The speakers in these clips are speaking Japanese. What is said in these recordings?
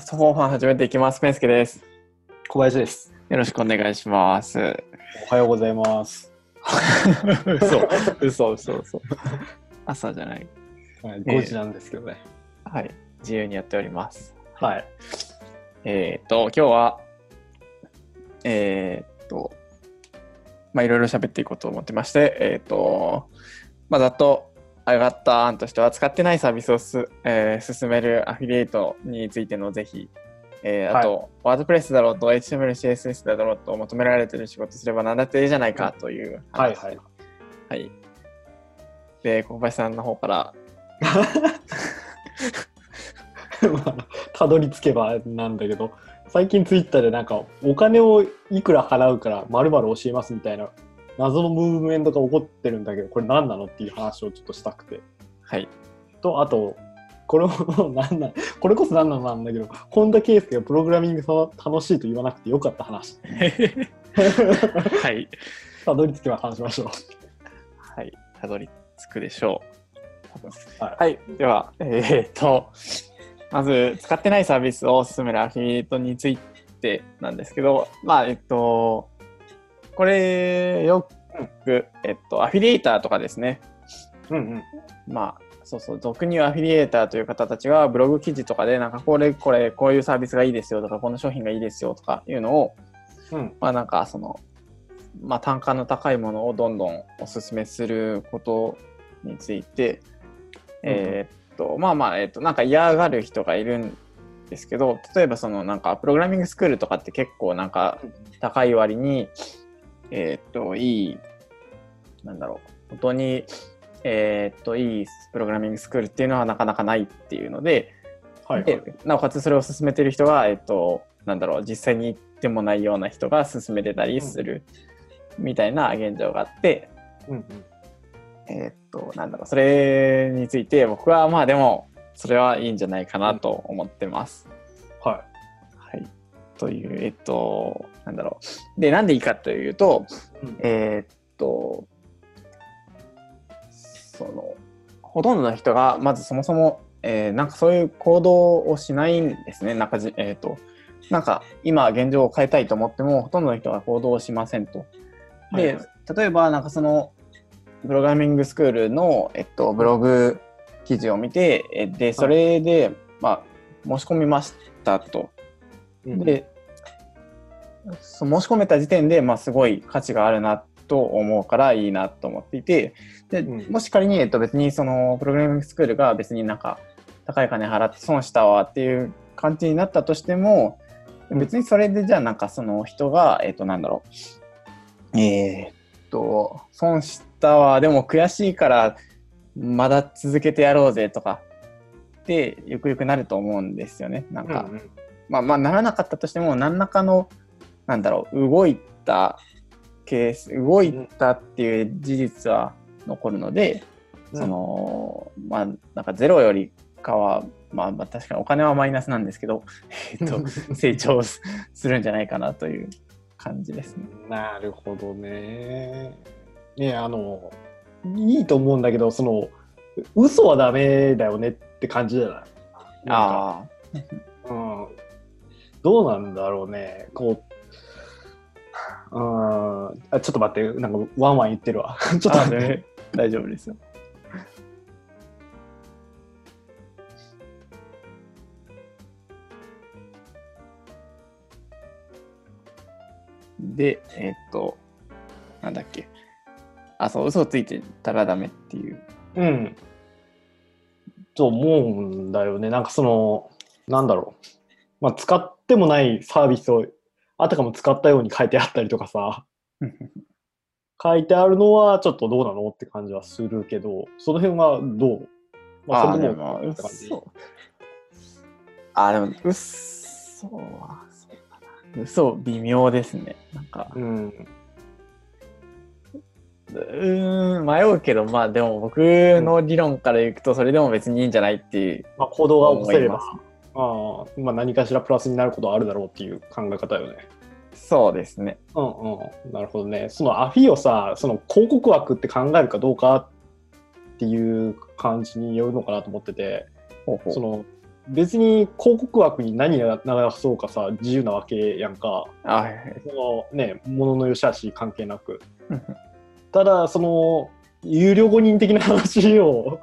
ストフォーファン始めていきます。ペンスケです。小林です。よろしくお願いします。おはようございます。嘘、嘘、嘘、嘘。朝じゃない。はい、5時なんですけどね。はい。自由にやっております。はい。えっ、と、今日は、えっ、と、まあ、いろいろ喋っていこうと思ってまして、えっ、と、まあ、ざっと上がった案としては、使ってないサービスをす、えー進めるアフィリエイトについてのぜひ、えーあと、ワードプレスだろうと HTML、CSS だろうと求められてる仕事すれば何だっていいじゃないかという話。はいはい。はい。で、小林さんの方から、まあたどり着けばなんだけど、最近ツイッターでなんか、お金をいくら払うから〇〇教えますみたいな謎のムーブメントが起こってるんだけど、これ何なのっていう話をちょっとしたくて。はい。と、あと、これも何 なこれこそ何なのなんだけど、本田圭佑がプログラミングが楽しいと言わなくてよかった話。はい。たどり着けば話しましょう。はい。たどり着くでしょう。はいはい。では、えーっと、まず、使ってないサービスを進めるアフィリエイトについてなんですけど、まあ、えっと、これ、よく、えっと、アフィリエイターとかですね。うんうん。まあ、そうそう、俗に言うアフィリエイターという方たちがブログ記事とかで、なんかこれ、これ、こういうサービスがいいですよとか、この商品がいいですよとかいうのを、うん。まあなんかその、まあ単価の高いものをどんどんお勧めすることについて、えーっと、まあまあ、えーっと、なんか嫌がる人がいるんですけど、例えばそのなんかプログラミングスクールとかって結構なんか高い割に、えーっと、いい、なんだろう、本当に、えーっと、いいプログラミングスクールっていうのはなかなかないっていうので、はい、はいで。なおかつそれを進めてる人が、えっと、なんだろう、実際に行ってもないような人が進めてたりするみたいな現状があって、うんうん。えっと、なんだろう、それについて僕はまあでも、それはいいんじゃないかなと思ってます。ははい。という、えっと、なんだろう。で、なんでいいかというと、い。うんえーっと、その、ほとんどの人が、まずそもそも、えーなんかそういう行動をしないんですね。なんかじ、えーっと、なんか今現状を変えたいと思っても、ほとんどの人が行動をしませんと。で、はいはい例えば、なんかその、プログラミングスクールの、えっと、ブログ記事を見て、えで、それで、まあ、申し込みましたと。うんで、申し込めた時点で、まあ、すごい価値があるなと思うからいいなと思っていて、で、うん。もし仮に、えっと、別にそのプログラミングスクールが別になんか高い金払って損したわっていう感じになったとしても、うん。別にそれでじゃあなんかその人が、えっと、なんだろう、えーっと、損したわ、でも悔しいからまだ続けてやろうぜとかってゆくゆくなると思うんですよね。なんか、うんうん。まあまあならなかったとしても何らかのなんだろう動いたケース動いたっていう事実は残るので、うんそのまあなんかゼロよりかはまあまあ確かにお金はマイナスなんですけど、えっと 成長すするんじゃないかなという感じですね。なるほどね。ねあの、いいと思うんだけど、その、嘘はダメだよねって感じじゃない？なんかあうん。どうなんだろうね。こう、うん。あ、ちょっと待って、なんかワンワン言ってるわ。ちょっとあ、待って。ね、大丈夫ですよ。で、えっと、なんだっけ。あ、そう、嘘をついてたらダメっていう。うん。と思うんだよね。なんかその、なんだろう。まあ、使ってもないサービスを、あたかも使ったように書いてあったりとかさ、書いてあるのはちょっとどうなのって感じはするけど、その辺はどう？あ、でそれでも、って感じ？嘘。あ、でも、嘘は、そうだな。嘘、微妙ですね。なんか、うん。うーん、迷うけど、まあでも僕の理論からいくと、それでも別にいいんじゃないっていう。まあ、行動が起こせればああまあ、何かしらプラスになることはあるだろうっていう考え方よね。そうですね。うんうん。なるほどね。そのアフィをさ、その広告枠って考えるかどうかっていう感じによるのかなと思ってて、ほうほうその別に広告枠に何が流そうかさ自由なわけやんかそのねものの良し悪し関係なくうんただその有料誤認的な話を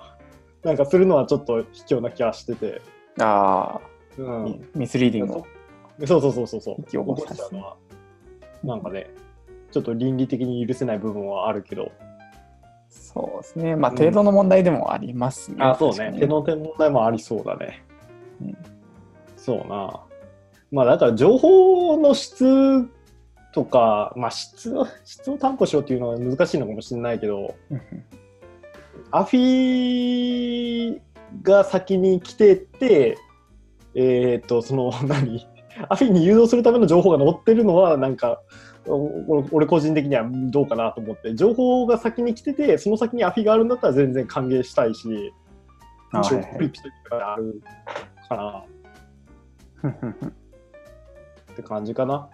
なんかするのはちょっと卑怯な気がしてて、ああ、うん、ミミスリーディングを。そう。そうそうそうそう起こしたのは。なんかねちょっと倫理的に許せない部分はあるけど、そうですね。まあ、うん程度の問題でもありますね。あそうね。確かに。手の手問題もありそうだね、うん。そうな。まあだから情報の質とか、まあ、質を質を担保しようっていうのは難しいのかもしれないけどうんアフィが先に来ててえっ、とその 何？アフィに誘導するための情報が載ってるのはなんかお俺個人的にはどうかなと思って。情報が先に来ててその先にアフィがあるんだったら全然歓迎したいし一応あはいはい。リピとかあるかな って感じかな。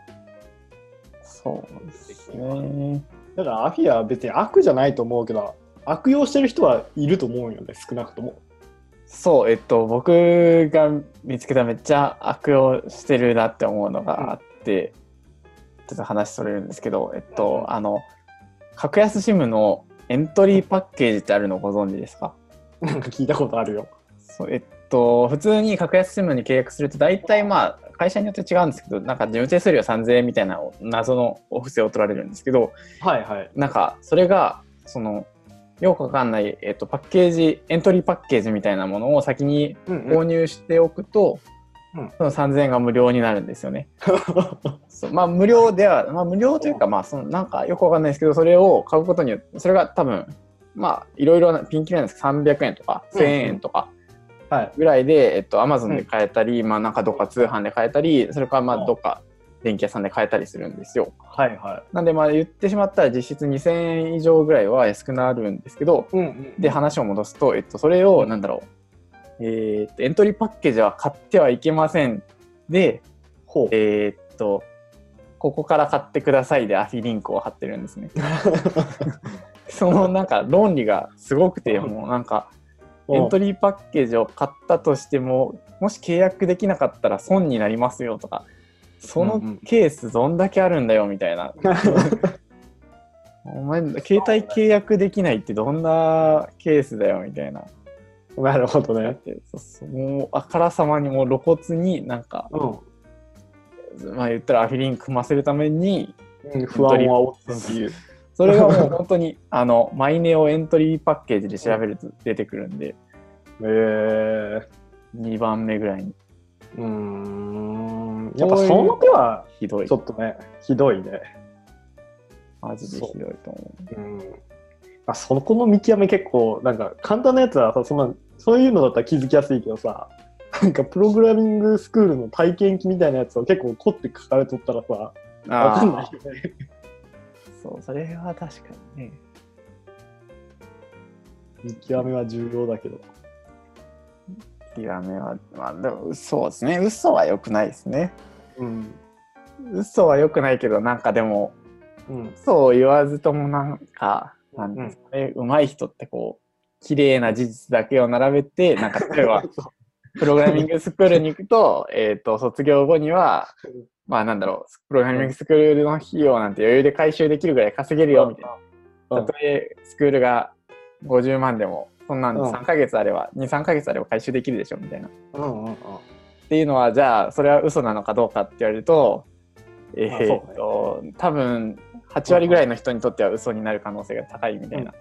そうですね。だからアフィは別に悪じゃないと思うけど悪用してる人はいると思うよね少なくともそう、えっと、僕が見つけためっちゃ悪用してるなって思うのがあって、ちょっと話それるんですけど、えっと、あの、格安 SIM のエントリーパッケージってあるのご存知ですか？なんか聞いたことあるよ。そうえっと、普通に格安 SIM に契約すると、大体まあ、会社によって違うんですけど、なんか事務手数料3000円みたいな謎のお布施を取られるんですけど、はいはい。なんか、それが、その、よくわかんない、えっと、パッケージ、エントリーパッケージみたいなものを先にうん購入しておくと、うん。その3000円が無料になるんですよね。まあ無料では、まあ無料というか、まあそのなんかよくわかんないですけど、それを買うことによって、それが多分、まあいろいろなピンキリなんですけど、300円とか1000円とかはい。ぐらいで、えっと、Amazon で買えたり、まあなんかどっか通販で買えたり、それからまうん。あどっか電気屋さんで買えたりするんですよ。はいはなんでまあ言ってしまったら実質2000円以上ぐらいは安くなるんですけど、い。うんうんで話を戻すと、えっと、それをなんだろう、えーっとエントリーパッケージは買ってはいけませんで、ほう。えーっとここから買ってくださいでアフィリンクを貼ってるんですね。そのなんか論理がすごくてもうなんかエントリーパッケージを買ったとしてももし契約できなかったら損になりますよとかそのケースどんだけあるんだよみたいな。お前携帯契約できないってどんなケースだよみたいな。なるほどね。そうそうもうあからさまにもう露骨になんか、うん。まあ言ったらアフィリンク組ませるためにうん不安を煽ってっていう。それがもう本当にあのマイネオエントリーパッケージで調べると出てくるんでえー。2番目ぐらいにうーん。やっぱその手はひどいちょっとね、ひどいね。マジでひどいと思ううん。あそこの見極め結構、なんか簡単なやつはさ、そんなそういうのだったら気づきやすいけどさ、なんかプログラミングスクールの体験記みたいなやつを結構凝って書かれとったらさ、わあかんないあよね。そうそれは確かにね見極めは重要だけど。極めはまあでもそうですね嘘は良くないですねうん。嘘は良くないけどなんかでもうん。嘘を言わずともなんか、んなんですかね、上手い人ってこう、綺麗な事実だけを並べて、なんか例えば、プログラミングスクールに行くと、えっと、卒業後には、まあなんだろう、プログラミングスクールの費用なんて余裕で回収できるぐらい稼げるよ、みたいな。うんたとえスクールが50万でも、そんなんうん3ヶ月あれば、2、3ヶ月あれば回収できるでしょ、みたいな。っうんうんうん。ていうのは、じゃあ、それは嘘なのかどうかって言われると、えーっと、多分、8割ぐらいの人にとっては嘘になる可能性が高いみたいな。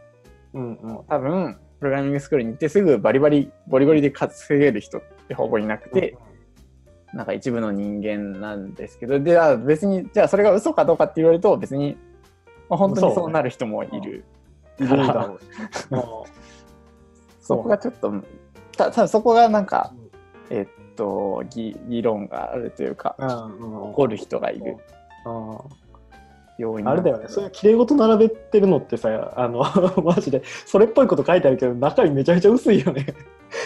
うんうん。多分、プログラミングスクールに行ってすぐバリバリ、ゴリゴリで稼げる人ってほぼいなくて、なんか一部の人間なんですけど、で、あ別に、じゃあそれが嘘かどうかって言われると、別に、まあ、本当にそうなる人もいる。いるだろうし。そこがちょっと、た多分そこがなんか、えっと議、議論があるというか、うんうん。怒る人がいる。うん。要因あれだよね、そういう綺麗事並べてるのってさ、あの、マジで、それっぽいこと書いてあるけど、中身めちゃめちゃ薄いよね。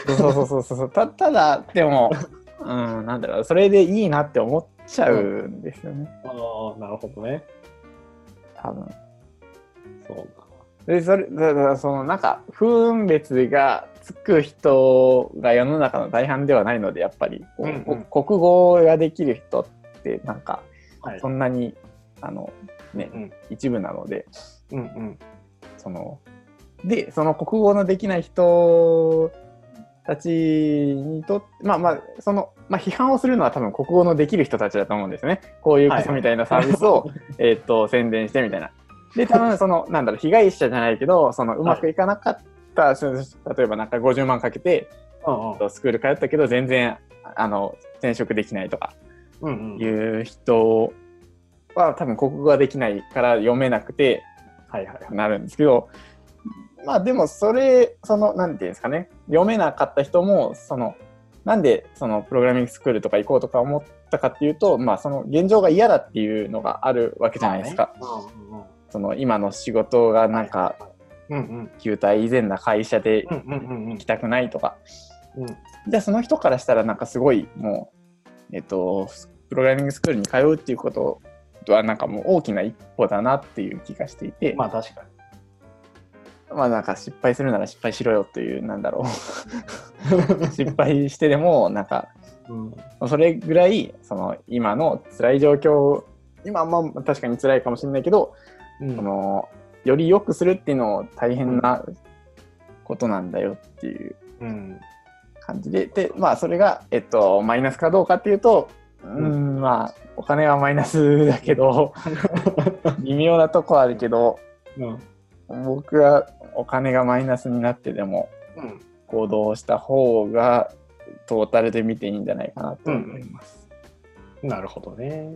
そうそうそうそうたただでも、うん、なんだろう。それでいいなって思っちゃうんですよね、ああ、なるほどね。多分。そうでそれだからそのなんか分別がつく人が世の中の大半ではないのでやっぱり、こううんうん。こ国語ができる人ってなんかはい。そんなにあのね、うん。一部なので。うんうん。そのでその国語のできない人たちにとってまあまあその、まあ、批判をするのは多分国語のできる人たちだと思うんですね。こういうクソみたいなサービスを、えーっと宣伝してみたいな。で多分そのなんだろう被害者じゃないけどそのうまくい。かなかった、その例えばなんか50万かけてうんうん。スクール通ったけど全然あの転職できないとかいう人は多分国語ができないから読めなくてはいはいはい。なるんですけどまあでもそれそのなんていうんですかね読めなかった人もそのなんでそのプログラミングスクールとか行こうとか思ったかっていうとまあその現状が嫌だっていうのがあるわけじゃないですか、うんうんその今の仕事がなんか球体以前な会社で行きたくないとか、うん。じゃあその人からしたらなんかすごいもうえっとプログラミングスクールに通うっていうことはなんかもう大きな一歩だなっていう気がしていて、まあ確かまあなんか失敗するなら失敗しろよというなんだろう。失敗してでもなんかに。うん。それぐらいその今の辛い状況今はまあ確かに辛いかもしれないけど、うん。そのより良くするっていうのを大変なことなんだよっていううん感じで。でまあそれが、えっと、マイナスかどうかっていうとうんまあお金はマイナスだけど 微妙なとこあるけどうん。僕はお金がマイナスになってでもうん。行動した方がトータルで見ていいんじゃないかなと思います。なるほどね。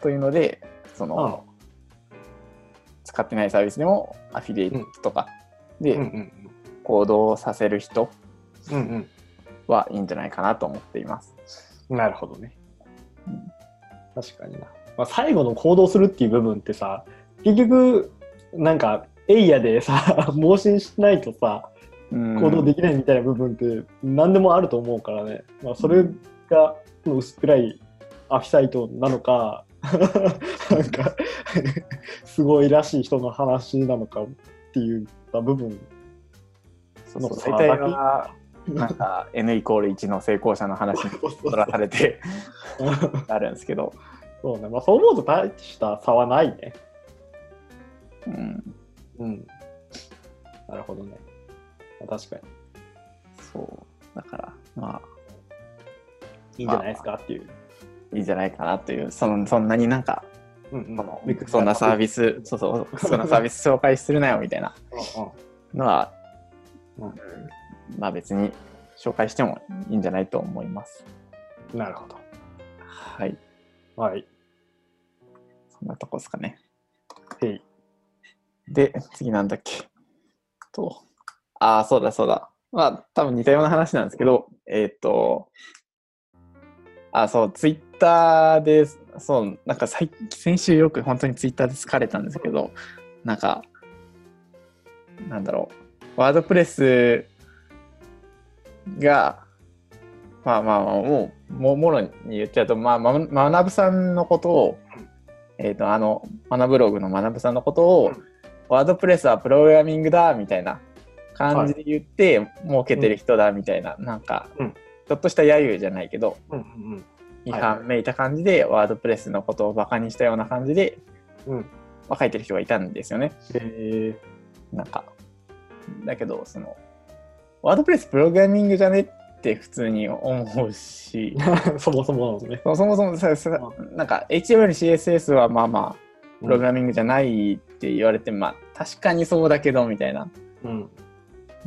というのでその、使ってないサービスでもアフィリエイトとかで行動させる人うんはいいんじゃないかなと思っています。うん。なるほどねうん。確かにな。まあ、最後の行動するっていう部分ってさ、結局、なんか、エイヤでさ、盲信しないとさ、うん行動できないみたいな部分って何でもあると思うからね。まあ、それが薄っぺらいアフィサイトなのか、なんか、すごいらしい人の話なのかっていう部分。そうそうの差大体はなんか N イコール1の成功者の話に取らされてあるんですけど、そうね。まあ、そう思うと大した差はないね。うん、うん。なるほどね。まあ確かに。そうだからまあいいんじゃないですかっていう。いいんじゃないかなというそのそんなになんかそんなサービスそうそうそんなサービス紹介するなよみたいなのは、うんまあ別に紹介してもいいんじゃないと思います。うんなるほど。はいはい。そんなとこですかね。で、次なんだっけ。と、ああ、そうだそうだ。まあ、多分似たような話なんですけど、えっ、と、あそう、ツイッターで、そう、なんか最先週よく本当にツイッターで疲れたんですけど、なんか、なんだろう、ワードプレスが、まあまあまあ、もう、ももろに言っちゃうと、まあ、ま、まなぶさんのことを、えっ、と、あの、マナブログのまなぶさんのことを、うんワードプレスはプログラミングだみたいな感じで言って、儲けてる人だみたいな、なんか、うん。ちょっとした揶揄じゃないけど、うん。うん批判めいた感じで、ワードプレスのことをバカにしたような感じで、うん。まあ書いてる人がいたんですよね。えなんか。だけど、その、ワードプレスプログラミングじゃねって普通に思うし、ー、そもそもなのね。そもそもささなんか HTML、CSS はまあまあ、プログラミングじゃないって言われて、まあ確かにそうだけどみたいなうん。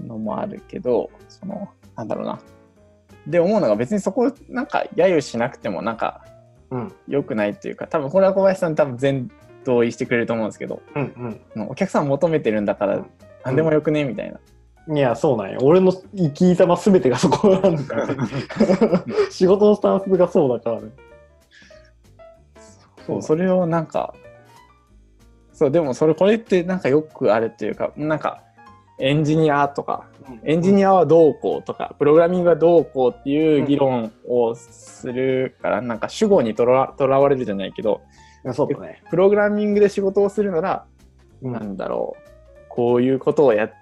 のもあるけど、その、なんだろうな。で、思うのが別にそこなんか揶揄しなくてもなんかうん。良くないっていうか、多分これは小林さん多分全同意してくれると思うんですけど、うんお客さん求めてるんだから何でもよくねみたいな。うん。いや、そうなんよ。俺の生き様すべてがそこなんだから、ね。仕事のスタンスがそうだからね。そう、それをなんか、そう、でもそれ、これってなんかよくあるっていうか、なんか、エンジニアとか、エンジニアはどうこうとか、プログラミングはどうこうっていう議論をするから、なんか主語にとらとらわれるじゃないけど、アそうだね。プログラミングで仕事をするなら、うんなんだろう、こういうことをやっ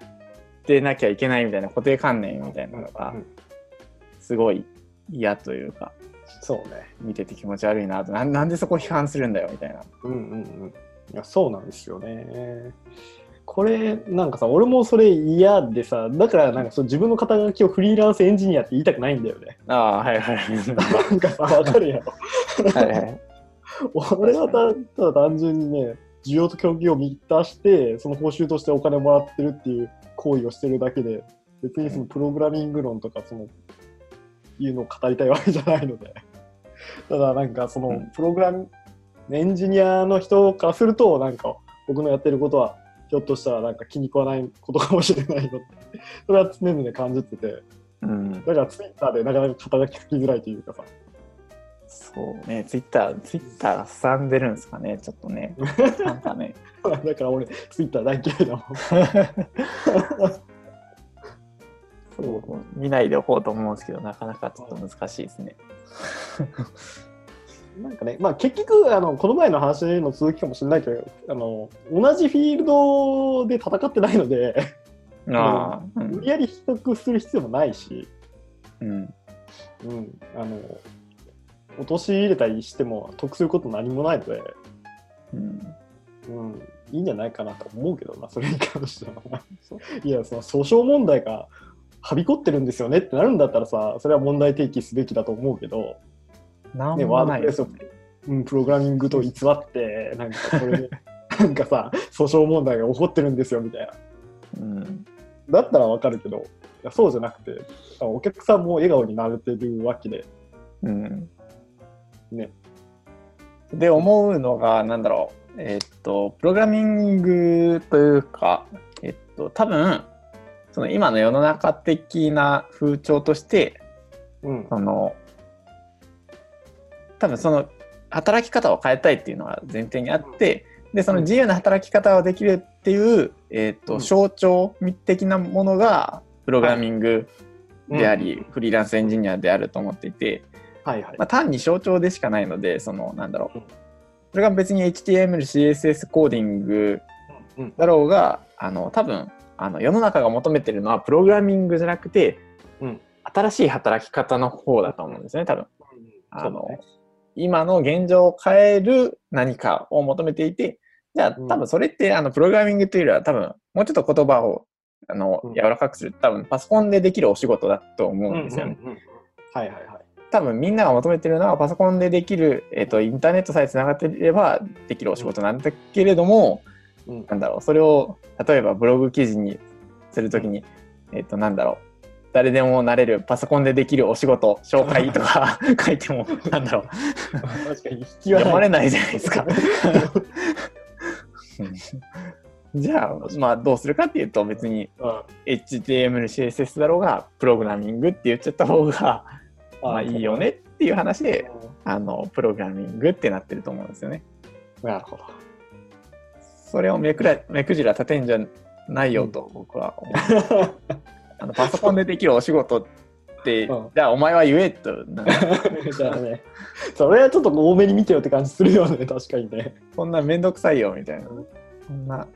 てなきゃいけないみたいな固定観念みたいなのがうんすごい嫌というかそうね。見てて気持ち悪いなとなんなんでそこ批判するんだよみたいな。うんうんうん。いや、そうなんですよね。これ、なんかさ、俺もそれ嫌でさ、だからなんかその自分の肩書きをフリーランスエンジニアって言いたくないんだよね。ああはいはいはい。なんかさ、わかるやろ。はいはい俺はたただ単純にね、需要と供給を満たして、その報酬としてお金をもらってるっていう行為をしてるだけで、別にそのプログラミング論とか、その、いうのを語りたいわけじゃないので。ただなんかそのうんプログラミエンジニアの人からすると、なんか僕のやってることは、ひょっとしたらなんか気に食わないことかもしれないのって、それは常々感じてて、うん、だからツイッターでなかなか肩書きつきづらいというかさ、そうね、ツイッター、ツイッターがすさんでるんですかね、ちょっとね。なんかね。だから俺、ツイッター大嫌いだもん。そう見ないでおこうと思うんですけど、なかなかちょっと難しいですね。なんかね、まあ、結局あの、この前の話の続きかもしれないけどあの、同じフィールドで戦ってないので、ああ、うん無理やり比較する必要もないし、うん。うん、あの陥れたりしても得すること何もないので、うん。うん、いいんじゃないかなと思うけどな、それに関しては。いや、その訴訟問題がはびこってるんですよねってなるんだったらさ、それは問題提起すべきだと思うけど、ね、なんもワードプレスをないですね。、うん、プログラミングと偽って、なんかこれで、なんかさ、訴訟問題が起こってるんですよみたいな。うん。だったらわかるけど、いやそうじゃなくて、お客さんも笑顔になれてるわけで、うん。ね。で、思うのが、なんだろう。えっと、プログラミングというか、えっと、多分、その今の世の中的な風潮として、うん、その、多分その働き方を変えたいっていうのが前提にあって、で、その自由な働き方をできるっていう、えっと、うん。象徴的なものが、プログラミングであり、フリーランスエンジニアであると思っていて、はいはい。まあ、単に象徴でしかないので、その、なんだろう。うん。それが別に HTML、CSS コーディングうん。だろうが、あの、多分、あの、世の中が求めてるのはプログラミングじゃなくて、うん。新しい働き方の方だと思うんですね、多分。あの、ね今の現状を変える何かを求めていて、じゃあうん多分それって、あの、プログラミングというよりは多分、もうちょっと言葉を、あのうん、柔らかくする。多分、パソコンでできるお仕事だと思うんですよね。うんうんうんはいはいはい。多分みんなが求めてるのはパソコンでできる、えっとインターネットさえつながっていればできるお仕事なんだけれども、うんなんだろうそれを例えばブログ記事にするときに、えっとなんだろう誰でもなれるパソコンでできるお仕事紹介とか 書いてもなんだろう確かに引きは読まれない。じゃないですか。じゃあまあどうするかっていうと別にうん HTML、CSS だろうがプログラミングって言っちゃった方がまあいいよね。っていう話であのプログラミングってなってると思うんですよね。なるほど。それをめくらめくじら立てんじゃないよと僕は思う。あのパソコンでできるお仕事って、うん。じゃあお前は言えと。じゃあね、それはちょっと多めに見てよって感じするよね、確かにね。そんなめんどくさいよみたいな。そんな、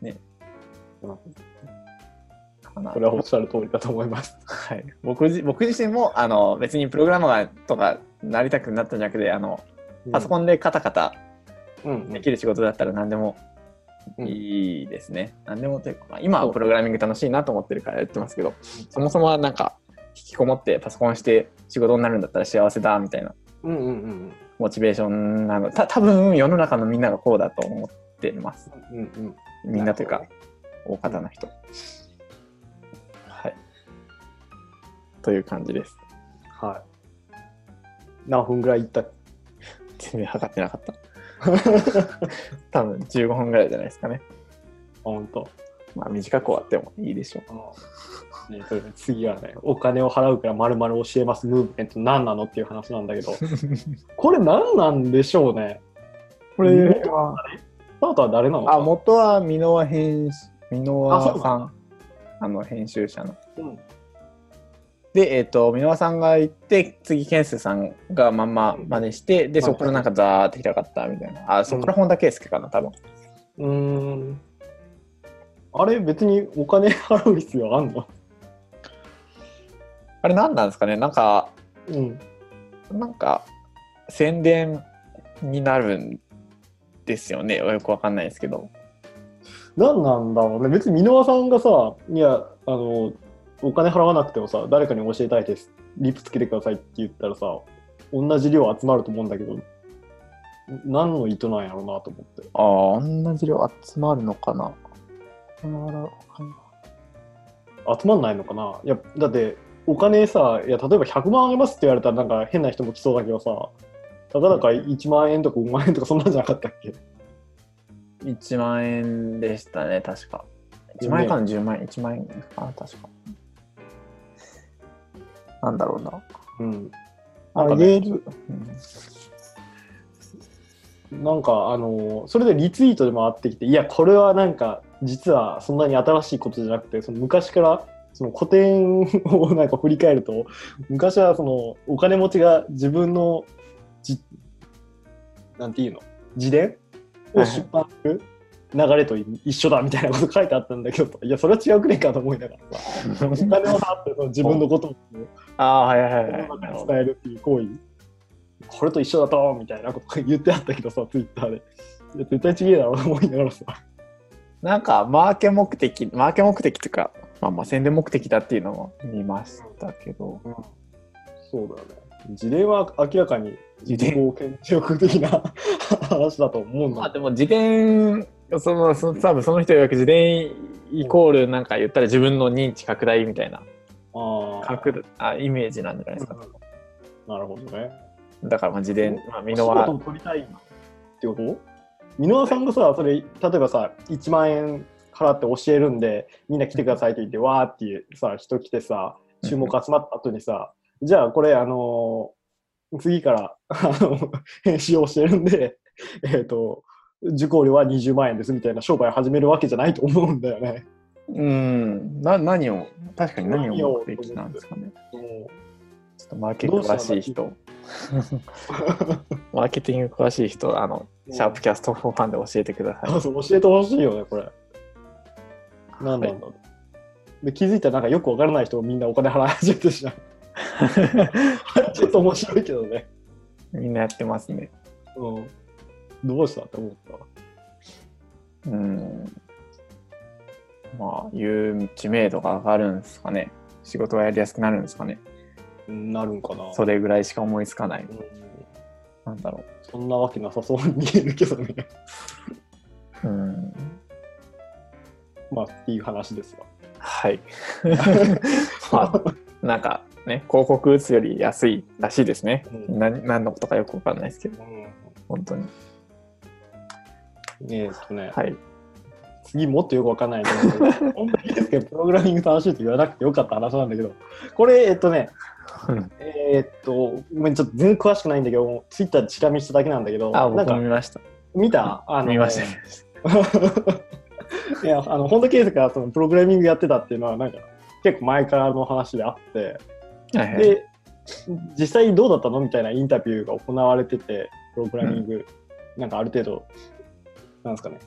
ね。かなそれはおっしゃる通りだと思います。はい、僕自僕自身もあの別にプログラマーとかなりたくなったんじゃなくてあのパソコン、ンでカタカタうん。できる仕事だったら何でもうんいいですね。何でもというか、まあ今はプログラミング楽しいなと思ってるからやってますけど、そもそもはなんか引きこもってパソコンして仕事になるんだったら幸せだみたいなうんうんうんモチベーションなの。た多分世の中のみんながこうだと思ってます。うんうんみんなというか大方の人。はい。という感じです。はい。何分ぐらいいった？全然測ってなかった。多分15分ぐらいじゃないですかね。本当。まあ短く終わってもいいでしょう。ね、それで次はね、お金を払うからまるまる教えますムーブメント何なのっていう話なんだけど、これ何なんでしょうね。これ、スタートは誰なのあ、元は箕輪編集、箕輪さん、あの編集者の。うんで、えっ、と、箕輪さんが行って、次、ケンスさんがまんま真似して、で、そこからなんかザーって開かったみたいな。あ、そこから本田圭佑かな、多分。うーん。あれ別にお金払う必要あんの？あれ何なんですかね？なんか、うん。なんか、宣伝になるんですよね？よくわかんないですけど。何なんだろうね。別に箕輪さんがさ、いや、あの、お金払わなくてもさ、誰かに教えたいです。リップつけてくださいって言ったらさ、同じ量集まると思うんだけど、何の意図なんやろうなと思って。ああ、同じ量集まるのかな。集まんないのかないや、だって、お金さ、いや、例えば100万あげますって言われたらなんか変な人も来そうだけどさ、たかだか1万円とか5万円とかそんなんじゃなかったっけ？1万円でしたね、確か。1万円かな、10万円、1万円かな、確か。なんだろうな。うん。なんかあげねる、なんかあのそれでリツイートで回ってきていやこれはなんか実はそんなに新しいことじゃなくてその昔からその古典をなんか振り返ると 昔はそのお金持ちが自分のじなんていうの？自伝を出版する流れと一緒だみたいなこと書いてあったんだけどいやそれは違うくねえかと思いながらさ。お金を払ってその自分のことをああ、はいはいはい。伝えるっていう行為、これと一緒だとみたいなこと言ってあったけどさ、ツイッターで。いや絶対違えだろうと思いながらさ。なんか、マーケ目的、マーケ目的というか、まあまあ宣伝目的だっていうのも見ましたけど、そうだよね。事例は明らかに自己顕示欲的な 話だと思うんだまあでも自伝、その、その多分その人よく自伝イコールなんか言ったら自分の認知拡大みたいな。ああイメージなんじゃないですか。なるほどね。だからまあ自伝、まあ、美濃お仕事はを取りたいってこと？箕輪さんがさ、それ、例えばさ、1万円払って教えるんで、みんな来てくださいって言って、わーっていうさ、人来てさ、注目集まった後にさ、じゃあこれ、あのー次から、あの、編集を教えるんで、えっ、と、受講料は20万円ですみたいな商売を始めるわけじゃないと思うんだよね。うんな何を確かに何何をを目的なんですかね。もちょっとマーケティング詳しい人、マーケティング詳しい人、あの、うシャープキャストファンで教えてください。あそう教えてほしいよね、これ。何なんだろう。で気づいたらなんかよくわからない人もみんなお金払い始めてるじゃん。ちょっと面白いけどね。みんなやってますね。うん。どうしたって思った？うん。まあ、いう知名度が上がるんですかね。仕事がやりやすくなるんですかね。うんなるんかな。それぐらいしか思いつかない。うんなんだろそんなわけなさそうに見えるけどね。う。うん。まあ、っていう話ですわ。はい。まあ、なんかね、広告打つより安いらしいですね。うん何何のことかよくわかんないですけど、本当に。えーっとね、はい。次もっとよくわかんないんだけど、本当にですけど、プログラミング楽しいって言わなくてよかった話なんだけど、これ、えっとね、うんえーっと、ごめん、ちょっと全然詳しくないんだけど、ツイッターでチラ見しただけなんだけど、あ、僕なんかも見ました。見た？あの見ました。いや、あの、本田圭佑がそのプログラミングやってたっていうのは、なんか、結構前からの話であって、はいはい。で、実際どうだったの？みたいなインタビューが行われてて、プログラミング、なんかある程度、なんですかね、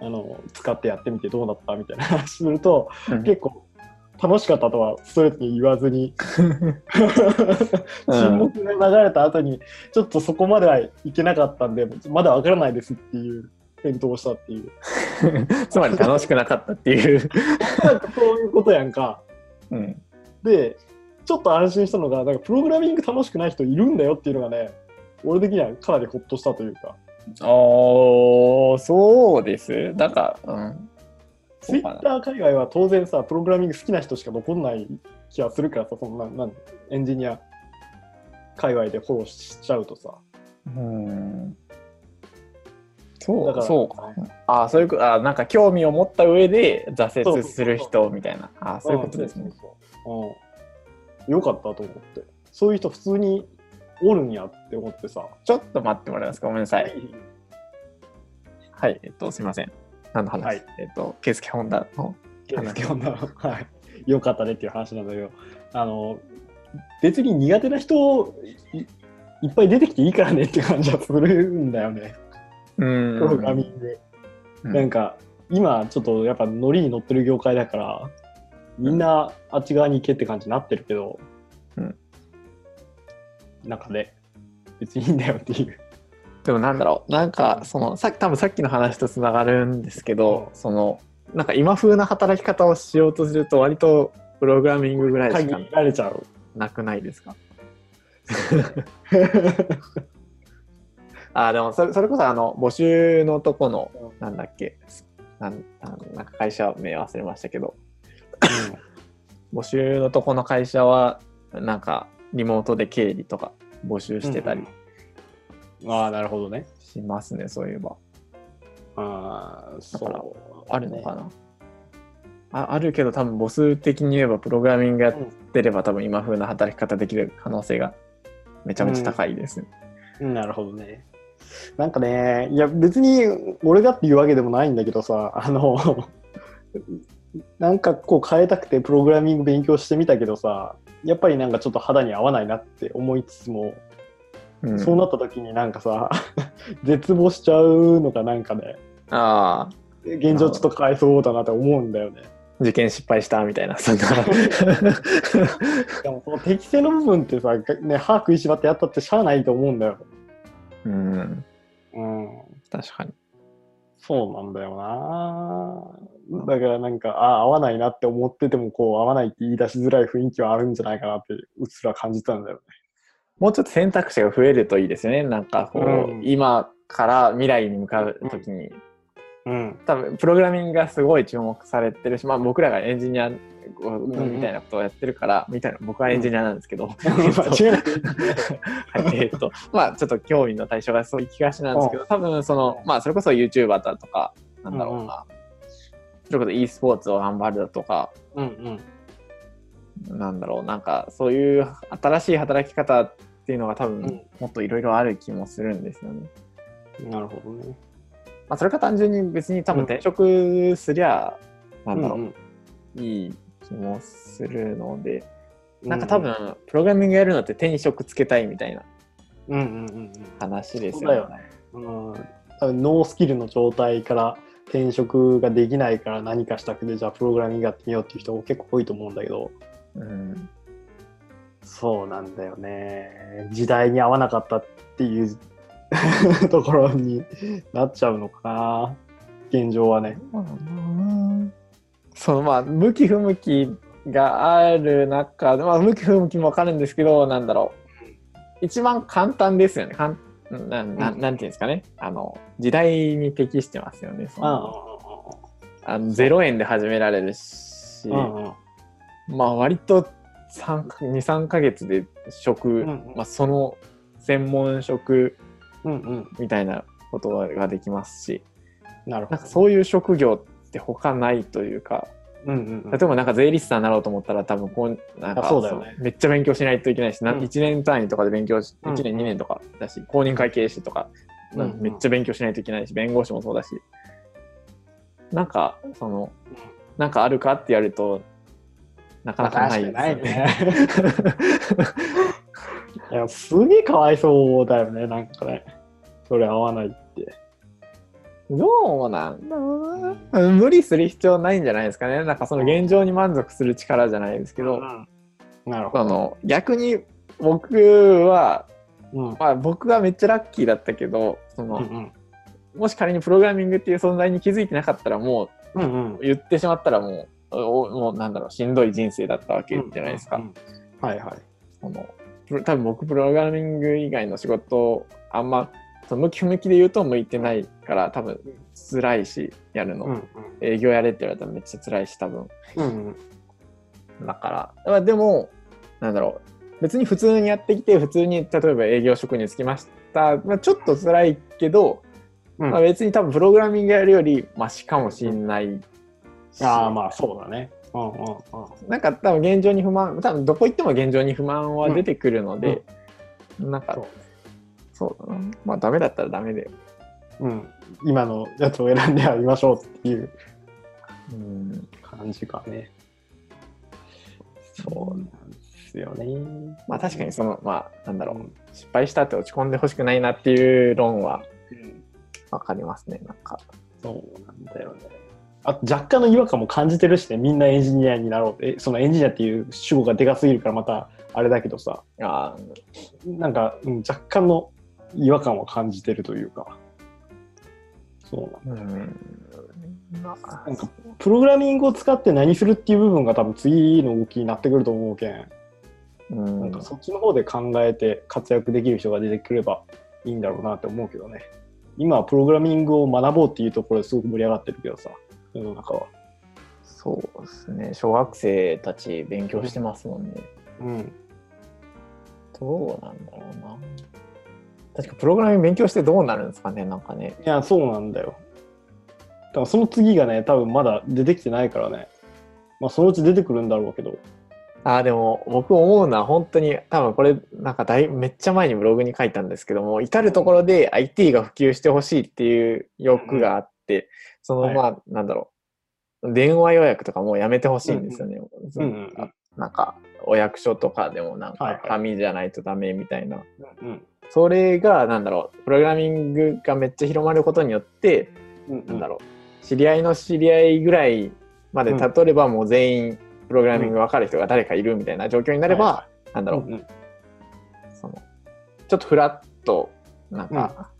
あの、使ってやってみてどうだったみたいな話 すると、うん結構楽しかったとはストレートに言わずに、沈黙が流れた後に、ちょっとそこまではいけなかったんで、まだわからないですっていう返答をしたっていう。つまり楽しくなかったっていう。なんかそういうことやんか。うん。で、ちょっと安心したのが、なんかプログラミング楽しくない人いるんだよっていうのがね、俺的にはかなりほっとしたというか、おー、そうです。なんか、うん。ツイッター界隈は当然さ、プログラミング好きな人しか残んない気がするからさ、そんな、なんエンジニア界隈でフォローしちゃうとさ。うん。そう、だからそうか。あそういうこと、あなんか興味を持った上で挫折する人みたいな。あそういうことですね。そうそうそううん。よかったと思って。そういう人普通におるんやって思ってさ。ちょっと待ってもらえますか？ごめんなさい。はい、えっと、すみません。何の話、はいえっと、ケースケホンダの。ケースケホンダはい。よかったねっていう話なんだけど、あの、別に苦手な人いいっぱい出てきていいからねって感じはするんだよね。うんプログラミング。うんなんか、今ちょっとやっぱノリに乗ってる業界だからみんなあっち側に行けって感じになってるけど、うん、なんかね別にいいんだよっていう。でもなんだろう。なんかそのさ多分さっきの話とつながるんですけど、うん。そのなんか今風な働き方をしようとすると割とプログラミングぐらいしか限られちゃう。なくないですか？あでもそれそれこそあの募集のとこのなんだっけ？なんなんなんか会社名忘れましたけど。募集のとこの会社はなんかリモートで経理とか募集してたりああ、なるほどね。しますね、そういえば。ああ、そう。あるのかな、ああるけど多分母数的に言えばプログラミングやってれば多分今風な働き方できる可能性がめちゃめちゃ高いです。うんなるほどね。なんかね、いや別に俺がっていうわけでもないんだけどさ、あの、なんかこう変えたくてプログラミング勉強してみたけどさ、やっぱりなんかちょっと肌に合わないなって思いつつも、うんそうなった時になんかさ、絶望しちゃうのがなんかね、ああ、現状ちょっとかわいそうだなって思うんだよね。受験失敗したみたいな、そんな。でもその適正の部分ってさ、ね、歯食いしばってやったってしゃあないと思うんだよ。うん、うん。確かに。そうなんだよな。だからなんか、あ合わないなって思ってても、こう、合わないって言い出しづらい雰囲気はあるんじゃないかなって、うっすら感じたんだよね。もうちょっと選択肢が増えるといいですよね。なんかこう、うん今から未来に向かうときに、うん。多分プログラミングがすごい注目されてるし、まあ、僕らがエンジニアんみたいなことをやってるから、みたいな。僕はエンジニアなんですけど。はい、えっと、まあ、ちょっと興味の対象がそういう気がしなんですけど、多分その、まあ、それこそ YouTuber だとか、なんだろうな、それこそ e スポーツを頑張るだとか、うんうん。なんだろう、なんか、そういう新しい働き方っていうのが多分、うん。もっといろいろある気もするんですよね。なるほどね。まあ、それか単純に別に多分転職すりゃ、なんだろう、うん。いい気もするので、うんなんか多分、プログラミングやるのって転職つけたいみたいなうんうんうんうん。話ですそうだよね。よね。うん。ノースキルの状態から転職ができないから何かしたくて、じゃあプログラミングやってみようっていう人も結構多いと思うんだけど、うんそうなんだよね。時代に合わなかったっていう ところになっちゃうのかな。現状はね。そのまあ向き不向きがある中で、まあ、向き不向きも分かるんですけどなんだろう。一番簡単ですよね。かんななうん。なんていうんですかね。あの時代に適してますよね。そのああの0円で始められるし、まあ割と23か月で職、うん。うんまあ、その専門職。みたいなことができますしなるほど。なんかそういう職業って他ないというか。うんうんうん。例えばなんか税理士さんになろうと思ったら多分こうなんかあそうだよね。めっちゃ勉強しないといけないし、なうん。1年単位とかで勉強しうん1年2年とかだし公認会計士とか、めっちゃ勉強しないといけないし弁護士もそうだし。なんかそのなんかあるかってやるとなかなかないですね。いや、すげえかわいそうだよね、なんかね。それ合わないって。どうなん？だろうな無理する必要ないんじゃないですかね。なんかその現状に満足する力じゃないですけど、なるほど。逆に僕はうん。まあ、僕はめっちゃラッキーだったけどその、うんうん。もし仮にプログラミングっていう存在に気づいてなかったらもうんうん。う言ってしまったらもうおもうなんだろうしんどい人生だったわけじゃないですか。うんうんはいはい。その多分僕プログラミング以外の仕事あんまその向き不向きで言うと向いてないから多分辛いしやるの、うん営業やれって言われたらめっちゃ辛いし多分。うんうん。だからまあでもなんだろう。別に普通にやってきて普通に例えば営業職に就きました、まあ、ちょっと辛いけど、うん。まあ、別に多分プログラミングやるよりマシかもしんないし、ああまあそうだね。うんうんうん。なんか多分現状に不満多分どこ行っても現状に不満は出てくるので、なんかそうだな。まあダメだったらダメだよ、うん、今のやつを選んではいましょうっていう。うん、感じかね。そう。なんですよね。まあ確かにそのまあなんだろう、うん。失敗したって落ち込んでほしくないなっていう論はうん。わかりますねなんか。そうなんだよね。あと若干の違和感も感じてるしね、みんなエンジニアになろう。って、そのエンジニアっていう主語がでかすぎるからまたあれだけどさ、あなんか、うん、若干の違和感は感じてるというか。そうなんーうん。まあなんかプログラミングを使って何するっていう部分が多分次の動きになってくると思うけん、うんなんかそっちの方で考えて活躍できる人が出てくればいいんだろうなって思うけどね。今はプログラミングを学ぼうっていうところですごく盛り上がってるけどさ、世の中は。そうですね。小学生たち勉強してますもんね。うん。どうなんだろうな。確かプログラミング勉強してどうなるんですかね、なんかね。いや、そうなんだよ。だからその次がね、多分まだ出てきてないからね。まあそのうち出てくるんだろうけど。ああ、でも僕思うのは本当に多分これなんかだいめっちゃ前にブログに書いたんですけども、至るところで IT が普及してほしいっていう欲があって、そのはいまあ、なんだろう、電話予約とかもうやめてほしいんですよね。うんうんうんなんかお役所とかでもなんか紙じゃないとダメみたいな。うん。それがなんだろう、プログラミングがめっちゃ広まることによって、うんなんだろう、知り合いの知り合いぐらいまでうん例えばもう全員プログラミング分かる人が誰かいるみたいな状況になれば、はなんだろう、うんうん。そのちょっとフラッとなんか、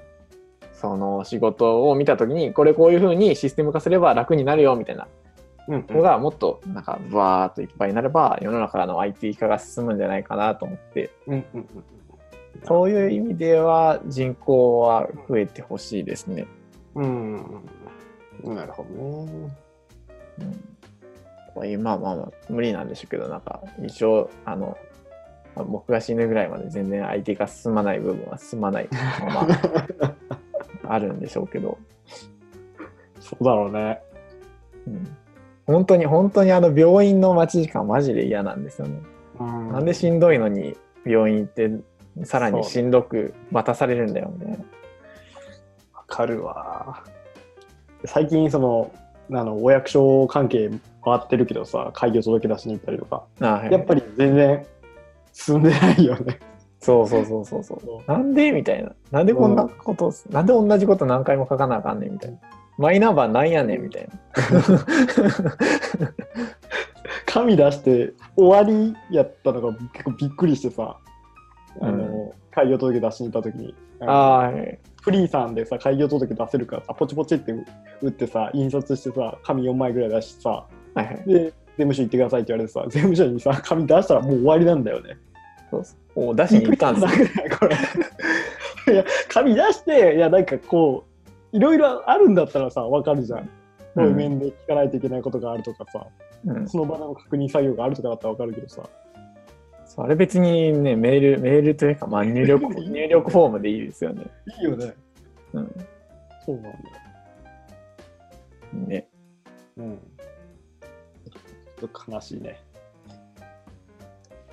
その仕事を見た時にこれこういうふうにシステム化すれば楽になるよみたいな。うんのがもっとなんかバーっといっぱいになれば世の中の IT 化が進むんじゃないかなと思ってそういう意味では人口は増えてほしいですね。うんうん。なるほどね。うんまあまあまあ無理なんでしょうけどなんか一応あのまあ僕が死ぬぐらいまで全然 IT 化進まない部分は進まないまま あるんでしょうけど、そうだろうね。うん本当に本当にあの病院の待ち時間マジで嫌なんですよね。ななんでしんどいのに病院行ってさらにしんどく待たされるんだよみたいな。わかるわ。最近、その、あの、お役所関係回ってるけどさ、会議を届け出しに行ったりとか、あはいやっぱり全然進んでないよね。そうそうそうそうそう。そなんでみたいな。なんでこんなこと、なんで同じこと何回も書かなあかんねんみたいな。マイナンバーなんやねんみたいな。紙出して終わりやったのが結構びっくりしてさ、あの、開業届出しに行った時に、あフリーさんでさ、開業届出せるからさ、ポチポチって打ってさ、印刷してさ、紙4枚ぐらい出してさ、はいはい。で、税務署行ってくださいって言われてさ、税務署にさ、紙出したらもう終わりなんだよね。そうそう。お出しに行ったんですよ。いや、紙出して、いや、なんかこう、いろいろあるんだったらさ、わかるじゃん。こういう面で聞かないといけないことがあるとかさ、うん、その場の確認作業があるとかだったらわかるけどさ、そうあれ別にね、メール、メールというか、まあ、入力、入力フォームでいいですよね。いいよね。うん。そうなんだよ。ね。うん。ちょっと悲しいね。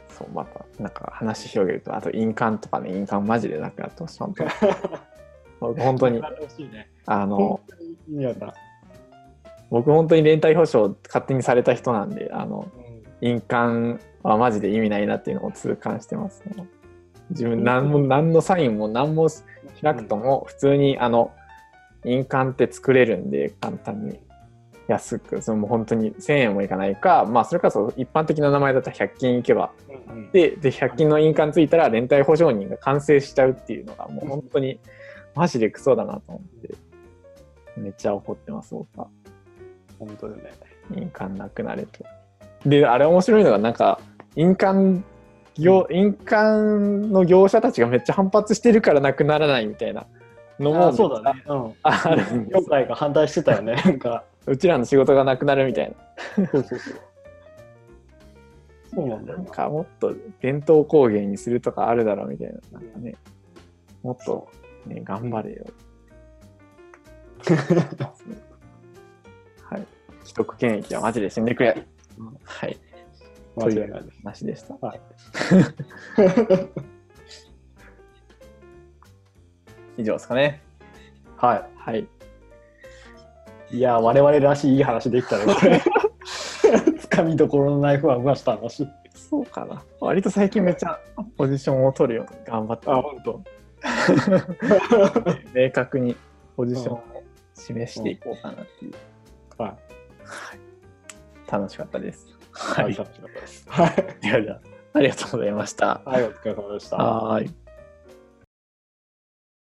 そう、また、なんか話広げると、あと印鑑とかね、印鑑マジでなくなってほしい。本当に。あの。僕本当に連帯保証勝手にされた人なんで、あの、印鑑はマジで意味ないなっていうのを痛感してます、ね。自分何も何のサインも何もしなくとも普通にあの印鑑って作れるんで簡単に。安く。そのもう本当に1000円もいかないかまあそれこそ一般的な名前だったら100均行けば。うんうん。でで100均の印鑑ついたら連帯保証人が完成しちゃうっていうのがもう本当にマジでクソだなと思ってめっちゃ怒ってます僕は。本当だよね。印鑑なくなれと。で、あれ面白いのが、なんか、印鑑業、印鑑の業者たちがめっちゃ反発してるからなくならないみたいなのも、あそうだね。うん。ああるんです業界が反対してたよね。なんか。うちらの仕事がなくなるみたいな。そうそうそう。そうなんだよなんな。かもっと伝統工芸にするとかあるだろうみたいな。なんかね、もっと、ね、頑張れよ。はい。既得権益はマジで死んでくれ。はい。間違いないです。話でした。はい。以上ですかね。ははい。い。いや、我々らしいいい話できたね、これ。つかみどころのナイフはうました話。そうかな。割と最近めっちゃポジションを取るように頑張ってあ、本当。明確にポジションを示していこうかなっていう。はい。楽しかったです。は、はいい。楽しかったです。はい。ではでは、ありがとうございました。はい、お疲れ様でした。はい。